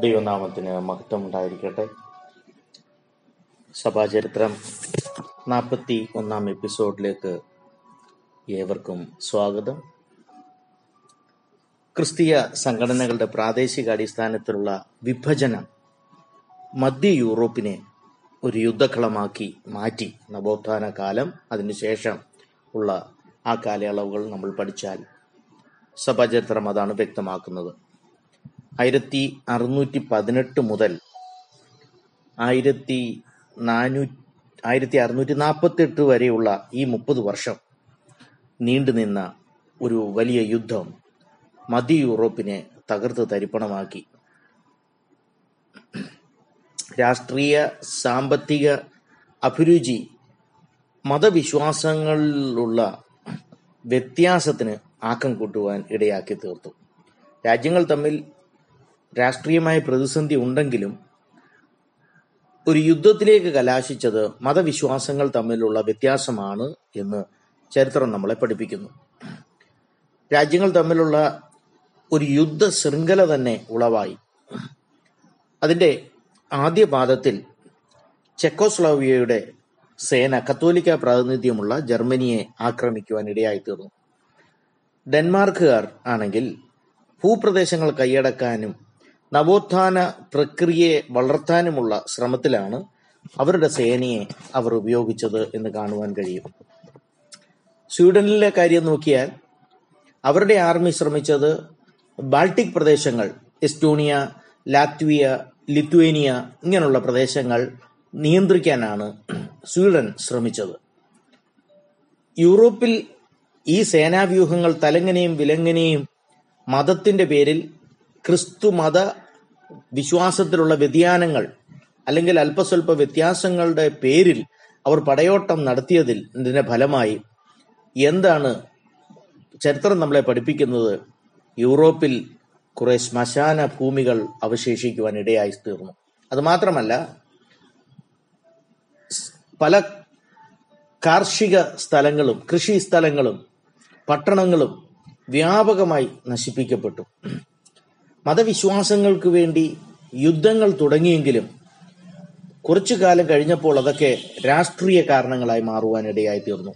ദൈവനാമത്തിന് മഹത്വം ഉണ്ടായിരിക്കട്ടെ സഭാചരിത്രം നാൽപ്പത്തി ഒന്നാം എപ്പിസോഡിലേക്ക് ഏവർക്കും സ്വാഗതം. ക്രിസ്തീയ സംഘടനകളുടെ പ്രാദേശിക അടിസ്ഥാനത്തിലുള്ള വിഭജനം മധ്യ യൂറോപ്പിനെ ഒരു യുദ്ധക്കളമാക്കി മാറ്റി. നവോത്ഥാന കാലം അതിനുശേഷം ഉള്ള ആ കാലയളവുകൾ നമ്മൾ പഠിച്ചാൽ സഭാചരിത്രം അതാണ് വ്യക്തമാക്കുന്നത്. ആയിരത്തി അറുന്നൂറ്റി പതിനെട്ട് മുതൽ ആയിരത്തി നാനൂ ആയിരത്തി അറുന്നൂറ്റി നാൽപ്പത്തി എട്ട് വരെയുള്ള ഈ മുപ്പത് വർഷം നീണ്ടുനിന്ന ഒരു വലിയ യുദ്ധം മധ്യ യൂറോപ്പിനെ തകർത്ത് തരിപ്പണമാക്കി. രാഷ്ട്രീയ സാമ്പത്തിക അഭിരുചി മതവിശ്വാസങ്ങളിലുള്ള വ്യത്യാസത്തിന് ആക്കം കൂട്ടുവാൻ ഇടയാക്കി തീർത്തു. രാജ്യങ്ങൾ തമ്മിൽ രാഷ്ട്രീയമായ പ്രതിസന്ധി ഉണ്ടെങ്കിലും ഒരു യുദ്ധത്തിലേക്ക് കലാശിച്ചത് മതവിശ്വാസങ്ങൾ തമ്മിലുള്ള വ്യത്യാസമാണ് എന്ന് ചരിത്രം നമ്മളെ പഠിപ്പിക്കുന്നു. രാജ്യങ്ങൾ തമ്മിലുള്ള ഒരു യുദ്ധ ശൃംഖല തന്നെ ഉളവായി. അതിന്റെ ആദ്യ പാദത്തിൽ ചെക്കോസ്ലോവിയയുടെ സേന കത്തോലിക്ക പ്രാതിനിധ്യമുള്ള ജർമ്മനിയെ ആക്രമിക്കുവാൻ ഇടയായി തീർന്നു ഡെൻമാർക്കുകാർ ആണെങ്കിൽ ഭൂപ്രദേശങ്ങൾ കൈയടക്കാനും നവോത്ഥാന പ്രക്രിയയെ വളർത്താനുമുള്ള ശ്രമത്തിലാണ് അവരുടെ സേനയെ അവർ ഉപയോഗിച്ചത് എന്ന് കാണുവാൻ കഴിയും. സ്വീഡനിലെ കാര്യം നോക്കിയാൽ അവരുടെ ആർമി ശ്രമിച്ചത് ബാൾട്ടിക് പ്രദേശങ്ങൾ എസ്റ്റോണിയ ലാത്വിയ ലിത്വേനിയ ഇങ്ങനെയുള്ള പ്രദേശങ്ങൾ നിയന്ത്രിക്കാനാണ് സ്വീഡൻ ശ്രമിച്ചത്. യൂറോപ്പിൽ ഈ സേനാവ്യൂഹങ്ങൾ തലങ്ങനെയും വിലങ്ങനെയും മതത്തിന്റെ പേരിൽ ക്രിസ്തു മത വിശ്വാസത്തിലുള്ള വ്യതിയാനങ്ങൾ അല്ലെങ്കിൽ അല്പസ്വല്പ വ്യത്യാസങ്ങളുടെ പേരിൽ അവർ പടയോട്ടം നടത്തിയതിൽ ഇതിന്റെ ഫലമായി എന്താണ് ചരിത്രം നമ്മളെ പഠിപ്പിക്കുന്നത്? യൂറോപ്പിൽ കുറെ ശ്മശാന ഭൂമികൾ അവശേഷിക്കുവാൻ ഇടയായി തീർന്നു. അതുമാത്രമല്ല പല കാർഷിക സ്ഥലങ്ങളും കൃഷി സ്ഥലങ്ങളും പട്ടണങ്ങളും വ്യാപകമായി നശിപ്പിക്കപ്പെട്ടു. മതവിശ്വാസങ്ങൾക്ക് വേണ്ടി യുദ്ധങ്ങൾ തുടങ്ങിയെങ്കിലും കുറച്ചു കാലം കഴിഞ്ഞപ്പോൾ അതൊക്കെ രാഷ്ട്രീയ കാരണങ്ങളായി മാറുവാനിടയായി തീർന്നു.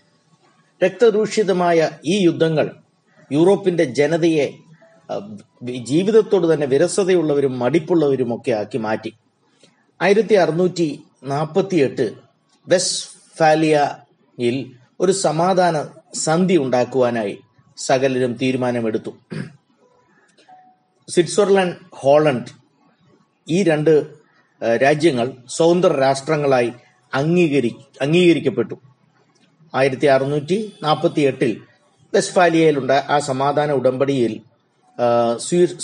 രക്തരൂഷിതമായ ഈ യുദ്ധങ്ങൾ യൂറോപ്പിന്റെ ജനതയെ ജീവിതത്തോട് തന്നെ വിരസതയുള്ളവരും മടിപ്പുള്ളവരും ഒക്കെ ആക്കി മാറ്റി. ആയിരത്തി അറുന്നൂറ്റി നാൽപ്പത്തി എട്ട് വെസ്റ്റ്ഫാലിയയിൽ ഒരു സമാധാന സന്ധി ഉണ്ടാക്കുവാനായി സകലരും തീരുമാനമെടുത്തു. സ്വിറ്റ്സർലൻഡ് ഹോളണ്ട് ഈ രണ്ട് രാജ്യങ്ങൾ സ്വതന്ത്ര രാഷ്ട്രങ്ങളായി അംഗീകരി അംഗീകരിക്കപ്പെട്ടു. ആയിരത്തി അറുന്നൂറ്റി നാൽപ്പത്തി എട്ടിൽ വെസ്റ്റ്ഫാലിയയിലുണ്ട ആ സമാധാന ഉടമ്പടിയിൽ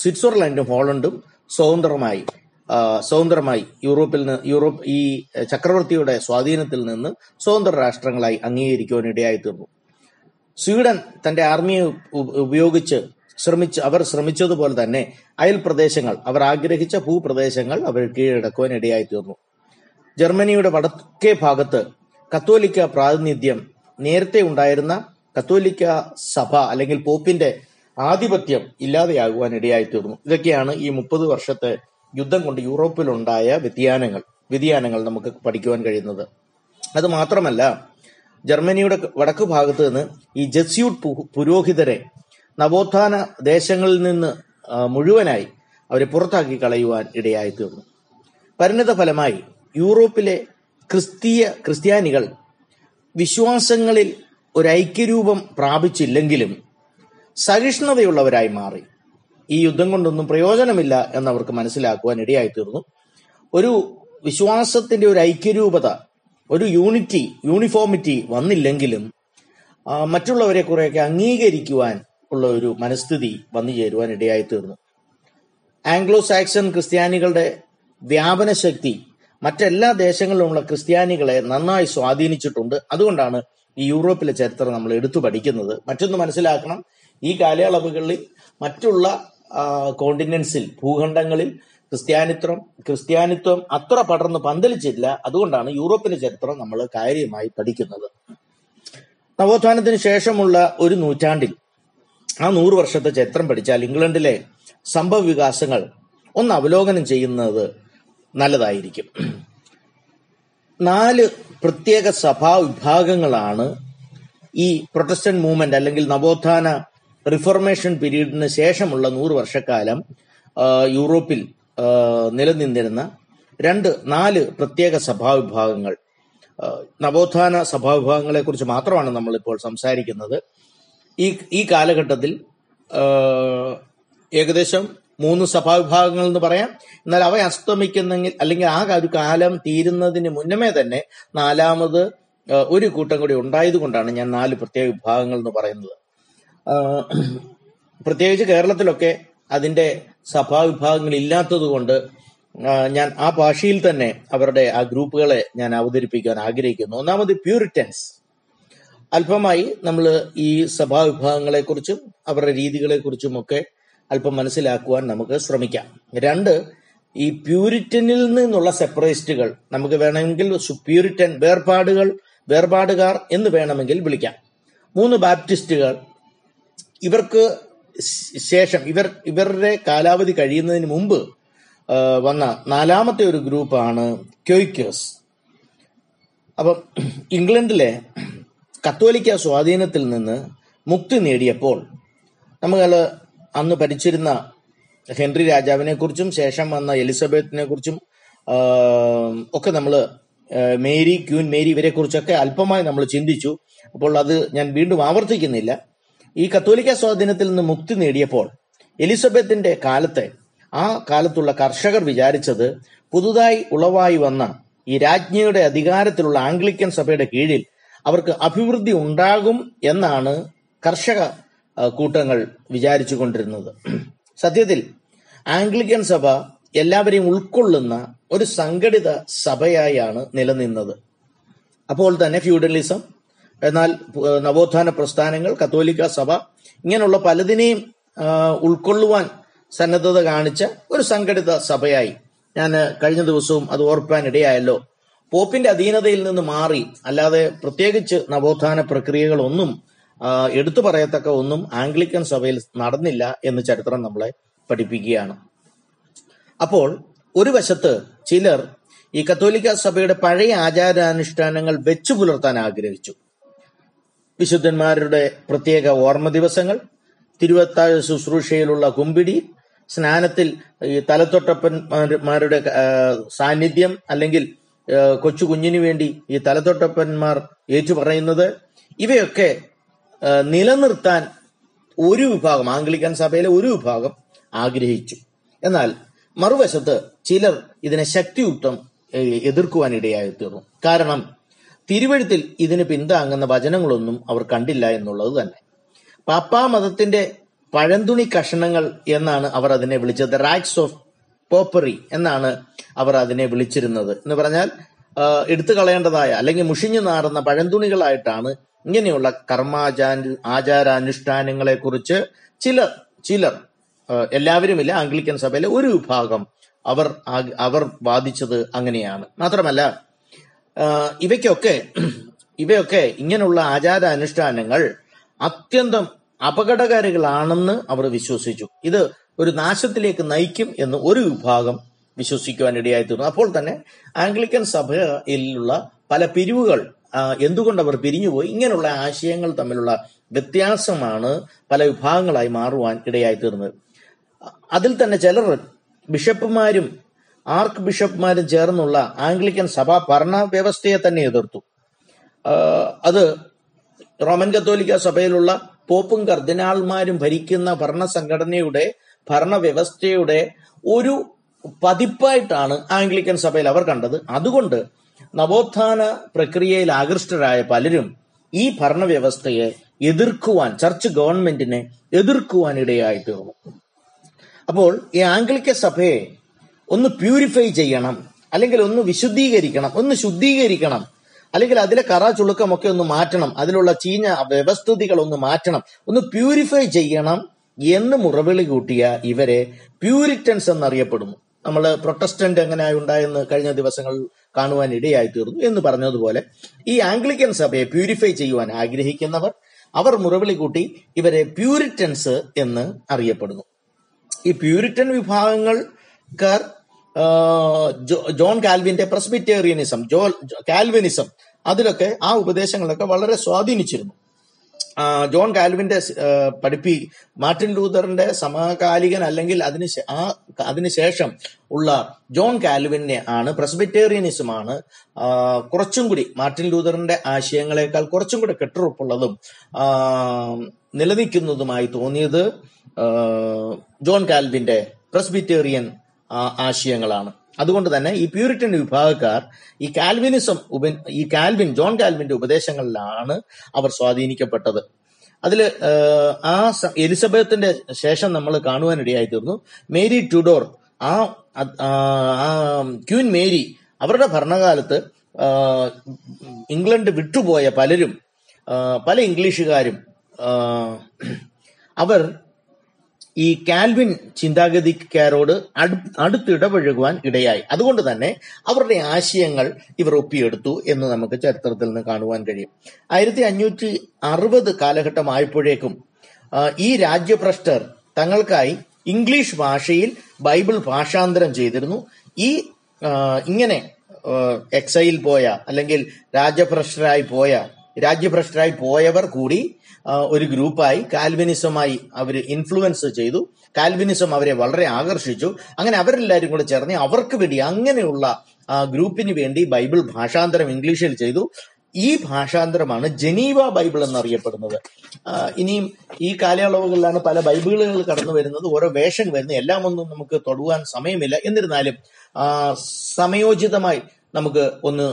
സ്വിറ്റ്സർലൻഡും ഹോളണ്ടും സ്വതന്ത്രമായി സ്വതന്ത്രമായി യൂറോപ്പിൽ നിന്ന് യൂറോപ്പ് ഈ ചക്രവർത്തിയുടെ സ്വാധീനത്തിൽ നിന്ന് സ്വതന്ത്ര രാഷ്ട്രങ്ങളായി അംഗീകരിക്കുവാൻ ഇടയായി തീർന്നു സ്വീഡൻ തന്റെ ആർമിയെ ഉപയോഗിച്ച് ശ്രമിച്ച് അവർ ശ്രമിച്ചതുപോലെ തന്നെ അയൽ പ്രദേശങ്ങൾ അവർ ആഗ്രഹിച്ച ഭൂപ്രദേശങ്ങൾ അവർ കീഴടക്കുവാൻ ഇടയായി തീർന്നു. ജർമ്മനിയുടെ വടക്കേ ഭാഗത്ത് കത്തോലിക്ക പ്രാതിനിധ്യം നേരത്തെ ഉണ്ടായിരുന്ന കത്തോലിക്ക സഭ അല്ലെങ്കിൽ പോപ്പിന്റെ ആധിപത്യം ഇല്ലാതെയാകുവാൻ ഇടയായി തീർന്നു. ഇതൊക്കെയാണ് ഈ മുപ്പത് വർഷത്തെ യുദ്ധം കൊണ്ട് യൂറോപ്പിലുണ്ടായ വ്യതിയാനങ്ങൾ വ്യതിയാനങ്ങൾ നമുക്ക് പഠിക്കുവാൻ കഴിയുന്നത്. അത് മാത്രമല്ല ജർമ്മനിയുടെ വടക്കു ഭാഗത്ത് നിന്ന് ഈ ജസ്യൂട്ട് പുരോഹിതരെ നവോത്ഥാന ദേശങ്ങളിൽ നിന്ന് മുഴുവനായി അവരെ പുറത്താക്കി കളയുവാൻ ഇടയായി തീർന്നു. പരിണിത ഫലമായി യൂറോപ്പിലെ ക്രിസ്തീയ ക്രിസ്ത്യാനികൾ വിശ്വാസങ്ങളിൽ ഒരു ഐക്യരൂപം പ്രാപിച്ചില്ലെങ്കിലും സഹിഷ്ണുതയുള്ളവരായി മാറി. ഈ യുദ്ധം കൊണ്ടൊന്നും പ്രയോജനമില്ല എന്നവർക്ക് മനസ്സിലാക്കുവാൻ ഇടയായി തീർന്നു. ഒരു വിശ്വാസത്തിന്റെ ഒരു ഐക്യരൂപത ഒരു യൂണിറ്റി യൂണിഫോമിറ്റി വന്നില്ലെങ്കിലും മറ്റുള്ളവരെ കുറെയൊക്കെ അംഗീകരിക്കുവാൻ ഉള്ള ഒരു മനസ്ഥിതി വന്നു ചേരുവാൻ ഇടയായി തീർന്നു ആംഗ്ലോ സാക്സൺ ക്രിസ്ത്യാനികളുടെ വ്യാപന ശക്തി മറ്റെല്ലാ ദേശങ്ങളിലുമുള്ള ക്രിസ്ത്യാനികളെ നന്നായി സ്വാധീനിച്ചിട്ടുണ്ട്. അതുകൊണ്ടാണ് ഈ യൂറോപ്പിലെ ചരിത്രം നമ്മൾ എടുത്തു പഠിക്കുന്നത്. മറ്റൊന്ന് മനസ്സിലാക്കണം. ഈ കാലയളവുകളിൽ മറ്റുള്ള കോണ്ടിനൻസിൽ ഭൂഖണ്ഡങ്ങളിൽ ക്രിസ്ത്യാനിത്വം ക്രിസ്ത്യാനിത്വം അത്ര പടർന്ന് പന്തലിച്ചില്ല. അതുകൊണ്ടാണ് യൂറോപ്പിന്റെ ചരിത്രം നമ്മൾ കാര്യമായി പഠിക്കുന്നത്. നവോത്ഥാനത്തിന് ശേഷമുള്ള ഒരു നൂറ്റാണ്ടിൽ ആ നൂറ് വർഷത്തെ ചരിത്രം പഠിച്ചാൽ ഇംഗ്ലണ്ടിലെ സംഭവ വികാസങ്ങൾ ഒന്ന് അവലോകനം ചെയ്യുന്നത് നല്ലതായിരിക്കും. നാല് പ്രത്യേക സഭാ വിഭാഗങ്ങളാണ് ഈ പ്രൊട്ടസ്റ്റന്റ് മൂവ്മെന്റ് അല്ലെങ്കിൽ നവോത്ഥാന റിഫോർമേഷൻ പീരീഡിന് ശേഷമുള്ള നൂറ് വർഷക്കാലം യൂറോപ്പിൽ നിലനിന്നിരുന്ന രണ്ട് നാല് പ്രത്യേക സഭാ വിഭാഗങ്ങൾ. നവോത്ഥാന സഭാ വിഭാഗങ്ങളെ കുറിച്ച് മാത്രമാണ് നമ്മളിപ്പോൾ സംസാരിക്കുന്നത്. ഈ ഈ കാലഘട്ടത്തിൽ ഏകദേശം മൂന്ന് സഭാവിഭാഗങ്ങൾ എന്ന് പറയാം. എന്നാൽ അവ അസ്തമിക്കുന്നെങ്കിൽ അല്ലെങ്കിൽ ആ ഒരു കാലം തീരുന്നതിന് മുന്നമേ തന്നെ നാലാമത് ഒരു കൂട്ടം കൂടി ഉണ്ടായതുകൊണ്ടാണ് ഞാൻ നാല് പ്രത്യേക വിഭാഗങ്ങൾ എന്ന് പറയുന്നത്. പ്രത്യേകിച്ച് കേരളത്തിലൊക്കെ അതിന്റെ സഭാവിഭാഗങ്ങൾ ഇല്ലാത്തത് കൊണ്ട് ഞാൻ ആ ഭാഷയിൽ തന്നെ അവരുടെ ആ ഗ്രൂപ്പുകളെ ഞാൻ അവതരിപ്പിക്കാൻ ആഗ്രഹിക്കുന്നു. ഒന്നാമത് പ്യൂരിറ്റൻസ്. അല്പമായി നമ്മൾ ഈ സഭാവിഭാഗങ്ങളെ കുറിച്ചും അവരുടെ രീതികളെ കുറിച്ചും ഒക്കെ അല്പം മനസ്സിലാക്കുവാൻ നമുക്ക് ശ്രമിക്കാം. രണ്ട് ഈ പ്യൂരിറ്റനിൽ നിന്നുള്ള സെപ്പറേസ്റ്റുകൾ നമുക്ക് വേണമെങ്കിൽ പ്യൂരിറ്റൻ വേർപാടുകൾ വേർപാടുകാർ എന്ന് വേണമെങ്കിൽ വിളിക്കാം. മൂന്ന് ബാപ്റ്റിസ്റ്റുകൾ. ഇവർക്ക് ശേഷം ഇവർ ഇവരുടെ കാലാവധി കഴിയുന്നതിന് മുമ്പ് വന്ന നാലാമത്തെ ഒരു ഗ്രൂപ്പാണ് ക്യോയ്ക്കേഴ്സ് അപ്പം ഇംഗ്ലണ്ടിലെ കത്തോലിക്ക സ്വാധീനത്തിൽ നിന്ന് മുക്തി നേടിയപ്പോൾ നമ്മൾ അന്ന് ഭരിച്ചിരുന്ന ഹെൻറി രാജാവിനെ കുറിച്ചും ശേഷം വന്ന എലിസബത്തിനെ കുറിച്ചും ഒക്കെ നമ്മൾ മേരി ക്യൂൻ മേരി ഇവരെ കുറിച്ചൊക്കെ അല്പമായി നമ്മൾ ചിന്തിച്ചു. അപ്പോൾ അത് ഞാൻ വീണ്ടും ആവർത്തിക്കുന്നില്ല. ഈ കത്തോലിക്ക സ്വാധീനത്തിൽ നിന്ന് മുക്തി നേടിയപ്പോൾ എലിസബത്തിന്റെ കാലത്തെ ആ കാലത്തുള്ള കർഷകർ വിചാരിച്ചത് പുതുതായി ഉളവായി വന്ന ഈ രാജ്ഞിയുടെ അധികാരത്തിലുള്ള ആംഗ്ലിക്കൻ സഭയുടെ കീഴിൽ അവർക്ക് അഭിവൃദ്ധി ഉണ്ടാകും എന്നാണ് കർഷക കൂട്ടങ്ങൾ വിചാരിച്ചു കൊണ്ടിരുന്നത് സത്യത്തിൽ ആംഗ്ലിക്കൻ സഭ എല്ലാവരെയും ഉൾക്കൊള്ളുന്ന ഒരു സംഘടിത സഭയായാണ് നിലനിന്നത്. അപ്പോൾ തന്നെ ഫ്യൂഡലിസം എന്നാൽ നവോത്ഥാന പ്രസ്ഥാനങ്ങൾ കത്തോലിക്ക സഭ ഇങ്ങനെയുള്ള പലതിനെയും ഉൾക്കൊള്ളുവാൻ സന്നദ്ധത കാണിച്ച ഒരു സംഘടിത സഭയായി. ഞാൻ കഴിഞ്ഞ ദിവസവും അത് ഓർപ്പാൻ ഇടയായല്ലോ പോപ്പിന്റെ അധീനതയിൽ നിന്ന് മാറി അല്ലാതെ പ്രത്യേകിച്ച് നവോത്ഥാന പ്രക്രിയകളൊന്നും എടുത്തു പറയത്തക്ക ഒന്നും ആംഗ്ലിക്കൻ സഭയിൽ നടന്നില്ല എന്ന് ചരിത്രം നമ്മളെ പഠിപ്പിക്കുകയാണ്. അപ്പോൾ ഒരു വശത്ത് ചിലർ ഈ കത്തോലിക്ക സഭയുടെ പഴയ ആചാരാനുഷ്ഠാനങ്ങൾ വെച്ചു പുലർത്താൻ ആഗ്രഹിച്ചു. വിശുദ്ധന്മാരുടെ പ്രത്യേക ഓർമ്മ ദിവസങ്ങൾ തിരുവത്താഴ ശുശ്രൂഷയിലുള്ള കുമ്പിടി സ്നാനത്തിൽ ഈ തലത്തൊട്ടപ്പന്മാരുടെ സാന്നിധ്യം അല്ലെങ്കിൽ കൊച്ചു കുഞ്ഞിനു വേണ്ടി ഈ തലത്തൊട്ടപ്പന്മാർ ഏറ്റുപറയുന്നത് ഇവയൊക്കെ നിലനിർത്താൻ ഒരു വിഭാഗം ആംഗ്ലിക്കൻ സഭയിലെ ഒരു വിഭാഗം ആഗ്രഹിച്ചു. എന്നാൽ മറുവശത്ത് ചിലർ ഇതിനെ ശക്തിയുക്തം എതിർക്കുവാനിടയായി തീർന്നു കാരണം തിരുവഴുത്തിൽ ഇതിന് പിന്താങ്ങുന്ന വചനങ്ങളൊന്നും അവർ കണ്ടില്ല എന്നുള്ളത് തന്നെ. പാപ്പാ മതത്തിന്റെ പഴന്തുണി കഷണങ്ങൾ എന്നാണ് അവർ അതിനെ വിളിച്ചത്. റാക്സ് ഓഫ് പോപ്പറി എന്നാണ് അവർ അതിനെ വിളിച്ചിരുന്നത്. എന്ന് പറഞ്ഞാൽ എടുത്തു കളയേണ്ടതായ അല്ലെങ്കിൽ മുഷിഞ്ഞു നാറുന്ന പഴന്തുണികളായിട്ടാണ് ഇങ്ങനെയുള്ള കർമാചാ ആചാരാനുഷ്ഠാനങ്ങളെ കുറിച്ച് ചിലർ ചിലർ എല്ലാവരുമില്ല ആംഗ്ലിക്കൻ സഭയിലെ ഒരു വിഭാഗം അവർ അവർ വാദിച്ചത് അങ്ങനെയാണ്. മാത്രമല്ല ഇവയ്ക്കൊക്കെ ഇവയൊക്കെ ഇങ്ങനെയുള്ള ആചാരാനുഷ്ഠാനങ്ങൾ അത്യന്തം അപകടകാരികളാണെന്ന് അവർ വിശ്വസിച്ചു. ഇത് ഒരു നാശത്തിലേക്ക് നയിക്കും എന്ന് ഒരു വിഭാഗം വിശ്വസിക്കുവാൻ ഇടയായി തീർന്നു അപ്പോൾ തന്നെ ആംഗ്ലിക്കൻ സഭയിലുള്ള പല പിരിവുകൾ എന്തുകൊണ്ട് അവർ പിരിഞ്ഞുപോയി ഇങ്ങനെയുള്ള ആശയങ്ങൾ തമ്മിലുള്ള വ്യത്യാസമാണ് പല വിഭാഗങ്ങളായി മാറുവാൻ ഇടയായി തീർന്നത് അതിൽ തന്നെ ചിലർ ബിഷപ്പുമാരും ആർക്ക് ബിഷപ്പുമാരും ചേർന്നുള്ള ആംഗ്ലിക്കൻ സഭാ ഭരണ വ്യവസ്ഥയെ തന്നെ എതിർത്തു. അത് റോമൻ കത്തോലിക്ക സഭയിലുള്ള പോപ്പും കർദിനാൾമാരും ഭരിക്കുന്ന ഭരണസംഘടനയുടെ ഭരണവ്യവസ്ഥയുടെ ഒരു പതിപ്പായിട്ടാണ് ആംഗ്ലിക്കൻ സഭയിൽ അവർ കണ്ടത്. അതുകൊണ്ട് നവോത്ഥാന പ്രക്രിയയിൽ ആകൃഷ്ടരായ പലരും ഈ ഭരണവ്യവസ്ഥയെ എതിർക്കുവാൻ ചർച്ച് ഗവൺമെന്റിനെ എതിർക്കുവാൻ ഇടയായി തീർന്നു. അപ്പോൾ ഈ ആംഗ്ലിക്ക സഭയെ ഒന്ന് പ്യൂരിഫൈ ചെയ്യണം അല്ലെങ്കിൽ ഒന്ന് വിശുദ്ധീകരിക്കണം ഒന്ന് ശുദ്ധീകരിക്കണം അല്ലെങ്കിൽ അതിലെ കറ ചുളുക്കമൊക്കെ ഒന്ന് മാറ്റണം അതിലുള്ള ചീഞ്ഞ വ്യവസ്ഥിതികൾ ഒന്ന് മാറ്റണം ഒന്ന് പ്യൂരിഫൈ ചെയ്യണം എന്ന് മുറവിളി കൂട്ടിയ ഇവരെ പ്യൂരിറ്റൻസ് എന്നറിയപ്പെടുന്നു. നമ്മൾ പ്രൊട്ടസ്റ്റന്റ് എങ്ങനെ ഉണ്ടായെന്ന് കഴിഞ്ഞ ദിവസങ്ങൾ കാണുവാൻ ഇടയായി തീർന്നു എന്ന് പറഞ്ഞതുപോലെ ഈ ആംഗ്ലിക്കൻ സഭയെ പ്യൂരിഫൈ ചെയ്യുവാൻ ആഗ്രഹിക്കുന്നവർ അവർ മുറവിളി കൂട്ടി ഇവരെ പ്യൂരിറ്റൻസ് എന്ന് അറിയപ്പെടുന്നു. ഈ പ്യൂരിറ്റൻ വിഭാഗങ്ങൾ ജോൺ കാൽവിന്റെ പ്രസ്ബിറ്റേറിയനിസം ജോ കാൽവിനിസം അതിലൊക്കെ ആ ഉപദേശങ്ങളൊക്കെ വളരെ സ്വാധീനിച്ചിരുന്നു. ജോൺ കാൽവിന്റെ പഠിപ്പി മാർട്ടിൻ ലൂതറിന്റെ സമകാലികൻ അല്ലെങ്കിൽ അതിന് ആ അതിനുശേഷം ഉള്ള ജോൺ കാൽവിനെ ആണ് പ്രസബിറ്റേറിയനിസമാണ് കുറച്ചും കൂടി മാർട്ടിൻ ലൂതറിന്റെ ആശയങ്ങളെക്കാൾ കുറച്ചും കൂടി കെട്ടുറപ്പുള്ളതും നിലനിൽക്കുന്നതുമായി തോന്നിയത് ജോൺ കാൽവിന്റെ പ്രസ്ബിറ്റേറിയൻ ആശയങ്ങളാണ്. അതുകൊണ്ട് തന്നെ ഈ പ്യൂരിറ്റൻ വിഭാഗക്കാർ ഈ കാൽവിനിസം ഉപ ഈ കാൽവിൻ ജോൺ കാൽവിന്റെ ഉപദേശങ്ങളിലാണ് അവർ സ്വാധീനിക്കപ്പെട്ടത്. അതിൽ ആ എലിസബത്തിന്റെ ശേഷം നമ്മൾ കാണുവാനിടയായി തീർന്നു മേരി ടുഡോർ ആ ക്യൂൻ മേരി അവരുടെ ഭരണകാലത്ത് ഇംഗ്ലണ്ട് വിട്ടുപോയ പലരും പല ഇംഗ്ലീഷുകാരും അവർ ഈ കാൽവിൻ ചിന്താഗതിക്കാരോട് അടു- അടുത്തിടപഴകുവാൻ ഇടയായി. അതുകൊണ്ട് തന്നെ അവരുടെ ആശയങ്ങൾ ഇവർ ഒപ്പിയെടുത്തു എന്ന് നമുക്ക് ചരിത്രത്തിൽ നിന്ന് കാണുവാൻ കഴിയും. ആയിരത്തി അഞ്ഞൂറ്റി അറുപത് കാലഘട്ടമായപ്പോഴേക്കും ഈ രാജ്യഭ്രഷ്ടർ തങ്ങൾക്കായി ഇംഗ്ലീഷ് ഭാഷയിൽ ബൈബിൾ ഭാഷാന്തരം ചെയ്തിരുന്നു. ഈ ഇങ്ങനെ എക്സൈൽ പോയ അല്ലെങ്കിൽ രാജ്യഭ്രഷ്ടരായി പോയ രാജ്യഭ്രഷ്ടരായി പോയവർ കൂടി ഒരു ഗ്രൂപ്പായി കാൽവിനിസമായി അവർ ഇൻഫ്ലുവൻസ് ചെയ്തു. കാൽവിനിസം അവരെ വളരെ ആകർഷിച്ചു. അങ്ങനെ അവരെല്ലാവരും കൂടെ ചേർന്ന് അവർക്ക് വേണ്ടി അങ്ങനെയുള്ള ഗ്രൂപ്പിന് വേണ്ടി ബൈബിൾ ഭാഷാന്തരം ഇംഗ്ലീഷിൽ ചെയ്തു. ഈ ഭാഷാന്തരമാണ് ജനീവ ബൈബിൾ എന്നറിയപ്പെടുന്നത്. ഇനിയും ഈ കാലയളവുകളിലാണ് പല ബൈബിളുകൾ കടന്നു വരുന്നത് ഓരോ വേഷം വരുന്നത്. എല്ലാം ഒന്നും നമുക്ക് തൊടുവാൻ സമയമില്ല. എന്നിരുന്നാലും സമയോചിതമായി നമുക്ക് ഒന്ന്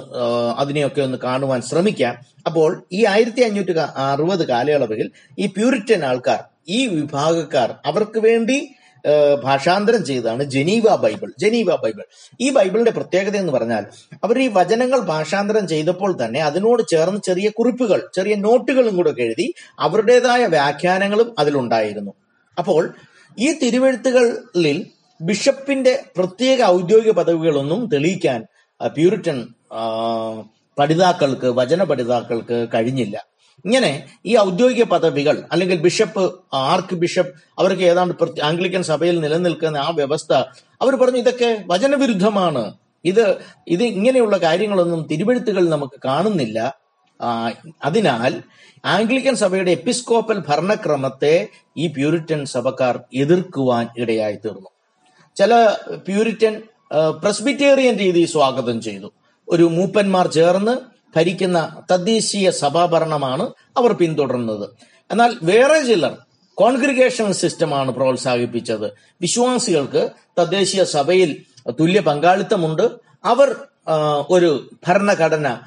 അതിനെയൊക്കെ ഒന്ന് കാണുവാൻ ശ്രമിക്കാം. അപ്പോൾ ഈ ആയിരത്തി അഞ്ഞൂറ്റി അറുപത് കാലയളവിൽ ഈ പ്യൂരിറ്റൻ ആൾക്കാർ ഈ വിഭാഗക്കാർ അവർക്ക് വേണ്ടി ഭാഷാന്തരം ചെയ്തതാണ് ജനീവ ബൈബിൾ. Geneva Bible. ഈ ബൈബിളിന്റെ പ്രത്യേകത എന്ന് പറഞ്ഞാൽ അവർ ഈ വചനങ്ങൾ ഭാഷാന്തരം ചെയ്തപ്പോൾ തന്നെ അതിനോട് ചേർന്ന് ചെറിയ കുറിപ്പുകൾ ചെറിയ നോട്ടുകളും കൂടെ എഴുതി അവരുടേതായ വ്യാഖ്യാനങ്ങളും അതിലുണ്ടായിരുന്നു. അപ്പോൾ ഈ തിരുവെഴുത്തുകളിൽ ബിഷപ്പിന്റെ പ്രത്യേക ഔദ്യോഗിക പദവികളൊന്നും തെളിയിക്കാൻ പ്യൂരിറ്റൻ പഠിതാക്കൾക്ക് വചന പഠിതാക്കൾക്ക് കഴിഞ്ഞില്ല. ഇങ്ങനെ ഈ ഔദ്യോഗിക പദവികൾ അല്ലെങ്കിൽ ബിഷപ്പ് ആർക്ക് ബിഷപ്പ് അവർക്ക് ഏതാണ്ട് ആംഗ്ലിക്കൻ സഭയിൽ നിലനിൽക്കുന്ന ആ വ്യവസ്ഥ അവർ പറഞ്ഞു ഇതൊക്കെ വചനവിരുദ്ധമാണ്. ഇത് ഇത് ഇങ്ങനെയുള്ള കാര്യങ്ങളൊന്നും തിരുവഴുത്തുകളിൽ നമുക്ക് കാണുന്നില്ല. അതിനാൽ ആംഗ്ലിക്കൻ സഭയുടെ എപ്പിസ്കോപ്പൽ ഭരണക്രമത്തെ ഈ പ്യൂരിറ്റൻ സഭക്കാർ എതിർക്കുവാൻ ഇടയായി തീർന്നു. ചില പ്യൂരിറ്റൻ പ്രസ്ബിറ്റേറിയൻ രീതി സ്വാഗതം ചെയ്തു. ഒരു മൂപ്പന്മാർ ചേർന്ന് ഭരിക്കുന്ന തദ്ദേശീയ സഭാഭരണമാണ് അവർ പിന്തുടർന്നത്. എന്നാൽ വേറെ ചിലർ കോൺഗ്രിഗേഷൻ സിസ്റ്റമാണ് പ്രോത്സാഹിപ്പിച്ചത്. വിശ്വാസികൾക്ക് തദ്ദേശീയ സഭയിൽ തുല്യ പങ്കാളിത്തമുണ്ട്. അവർ ഒരു ഭരണഘടന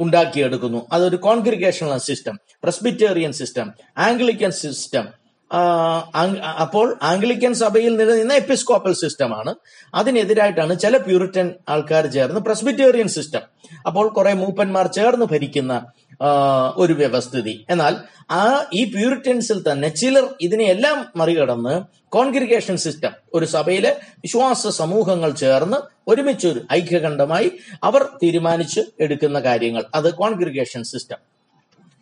ഉണ്ടാക്കിയെടുക്കുന്നു. അതൊരു congregational system Presbyterian system Anglican system അപ്പോൾ ആംഗ്ലിക്കൻ സഭയിൽ നിലനിന്ന എപ്പിസ്കോപ്പൽ സിസ്റ്റമാണ്. അതിനെതിരായിട്ടാണ് ചില പ്യൂരിറ്റൻ ആൾക്കാർ ചേർന്ന് പ്രസ്ബിറ്റേറിയൻ സിസ്റ്റം. അപ്പോൾ കുറെ മൂപ്പന്മാർ ചേർന്ന് ഭരിക്കുന്ന ഒരു വ്യവസ്ഥിതി. എന്നാൽ ആ ഈ പ്യൂരിറ്റൻസിൽ തന്നെ ചിലർ ഇതിനെയെല്ലാം മറികടന്ന് കോൺഗ്രിഗേഷൻ സിസ്റ്റം ഒരു സഭയിലെ വിശ്വാസ സമൂഹങ്ങൾ ചേർന്ന് ഒരുമിച്ചൊരു ഐക്യകണ്ഠമായി അവർ തീരുമാനിച്ച് എടുക്കുന്ന കാര്യങ്ങൾ. അത് കോൺഗ്രിഗേഷൻ സിസ്റ്റം.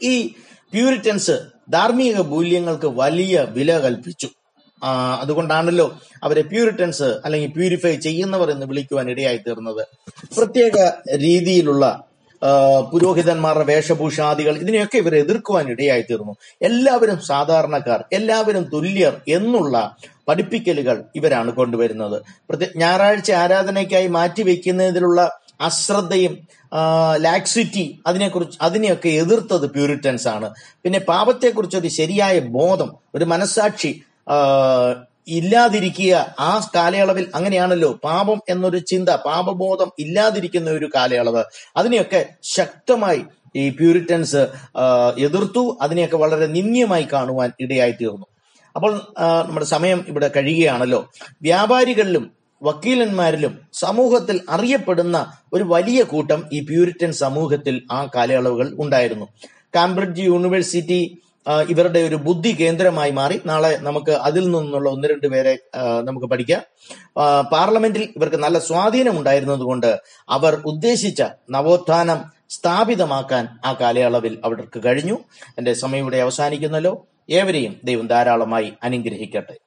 ഈ പ്യൂരിറ്റൻസ് ധാർമ്മിക മൂല്യങ്ങൾക്ക് വലിയ വില കൽപ്പിച്ചു. അതുകൊണ്ടാണല്ലോ അവരെ പ്യൂരിറ്റൻസ് അല്ലെങ്കിൽ പ്യൂരിഫൈ ചെയ്യുന്നവർ എന്ന് വിളിക്കുവാൻ ഇടയായി തീർന്നത്. പ്രത്യേക രീതിയിലുള്ള പുരോഹിതന്മാരുടെ വേഷഭൂഷാദികൾ ഇതിനെയൊക്കെ ഇവർ എതിർക്കുവാൻ ഇടയായി തീർന്നു. എല്ലാവരും സാധാരണക്കാർ എല്ലാവരും തുല്യർ എന്നുള്ള പഠിപ്പിക്കലുകൾ ഇവരാണ് കൊണ്ടുവരുന്നത്. പ്രത്യേക ഞായറാഴ്ച ആരാധനയ്ക്കായി മാറ്റിവെക്കുന്നതിലുള്ള അശ്രദ്ധയും ലാക്സിറ്റി അതിനെക്കുറിച്ച് അതിനെയൊക്കെ എതിർത്തത് പ്യൂരിറ്റൻസ് ആണ്. പിന്നെ പാപത്തെക്കുറിച്ച് ഒരു ശരിയായ ബോധം ഒരു മനസാക്ഷി ഇല്ലാതിരിക്കുക ആ കാലയളവിൽ അങ്ങനെയാണല്ലോ പാപം എന്നൊരു ചിന്ത പാപബോധം ഇല്ലാതിരിക്കുന്ന ഒരു കാലയളവ്. അതിനെയൊക്കെ ശക്തമായി ഈ പ്യൂരിറ്റൻസ് എതിർത്തു അതിനെയൊക്കെ വളരെ നിന്ദ്യമായി കാണുവാൻ ഇടയായി തീർന്നു അപ്പോൾ നമ്മുടെ സമയം ഇവിടെ കഴിയുകയാണല്ലോ. വ്യാപാരികളിലും വക്കീലന്മാരിലും സമൂഹത്തിൽ അറിയപ്പെടുന്ന ഒരു വലിയ കൂട്ടം ഈ പ്യൂരിറ്റൻ സമൂഹത്തിൽ ആ കാലയളവുകൾ ഉണ്ടായിരുന്നു. കാംബ്രിഡ്ജ് യൂണിവേഴ്സിറ്റി ഇവരുടെ ഒരു ബുദ്ധി കേന്ദ്രമായി മാറി. നാളെ നമുക്ക് അതിൽ നിന്നുള്ള ഒന്ന് രണ്ട് പേരെ നമുക്ക് പഠിക്കാം. പാർലമെന്റിൽ ഇവർക്ക് നല്ല സ്വാധീനം ഉണ്ടായിരുന്നതുകൊണ്ട് അവർ ഉദ്ദേശിച്ച നവോത്ഥാനം സ്ഥാപിതമാക്കാൻ ആ കാലയളവിൽ അവർക്ക് കഴിഞ്ഞു. എന്റെ സമയം ഇവിടെ അവസാനിക്കുന്നല്ലോ. ഏവരെയും ദൈവം ധാരാളമായി അനുഗ്രഹിക്കട്ടെ.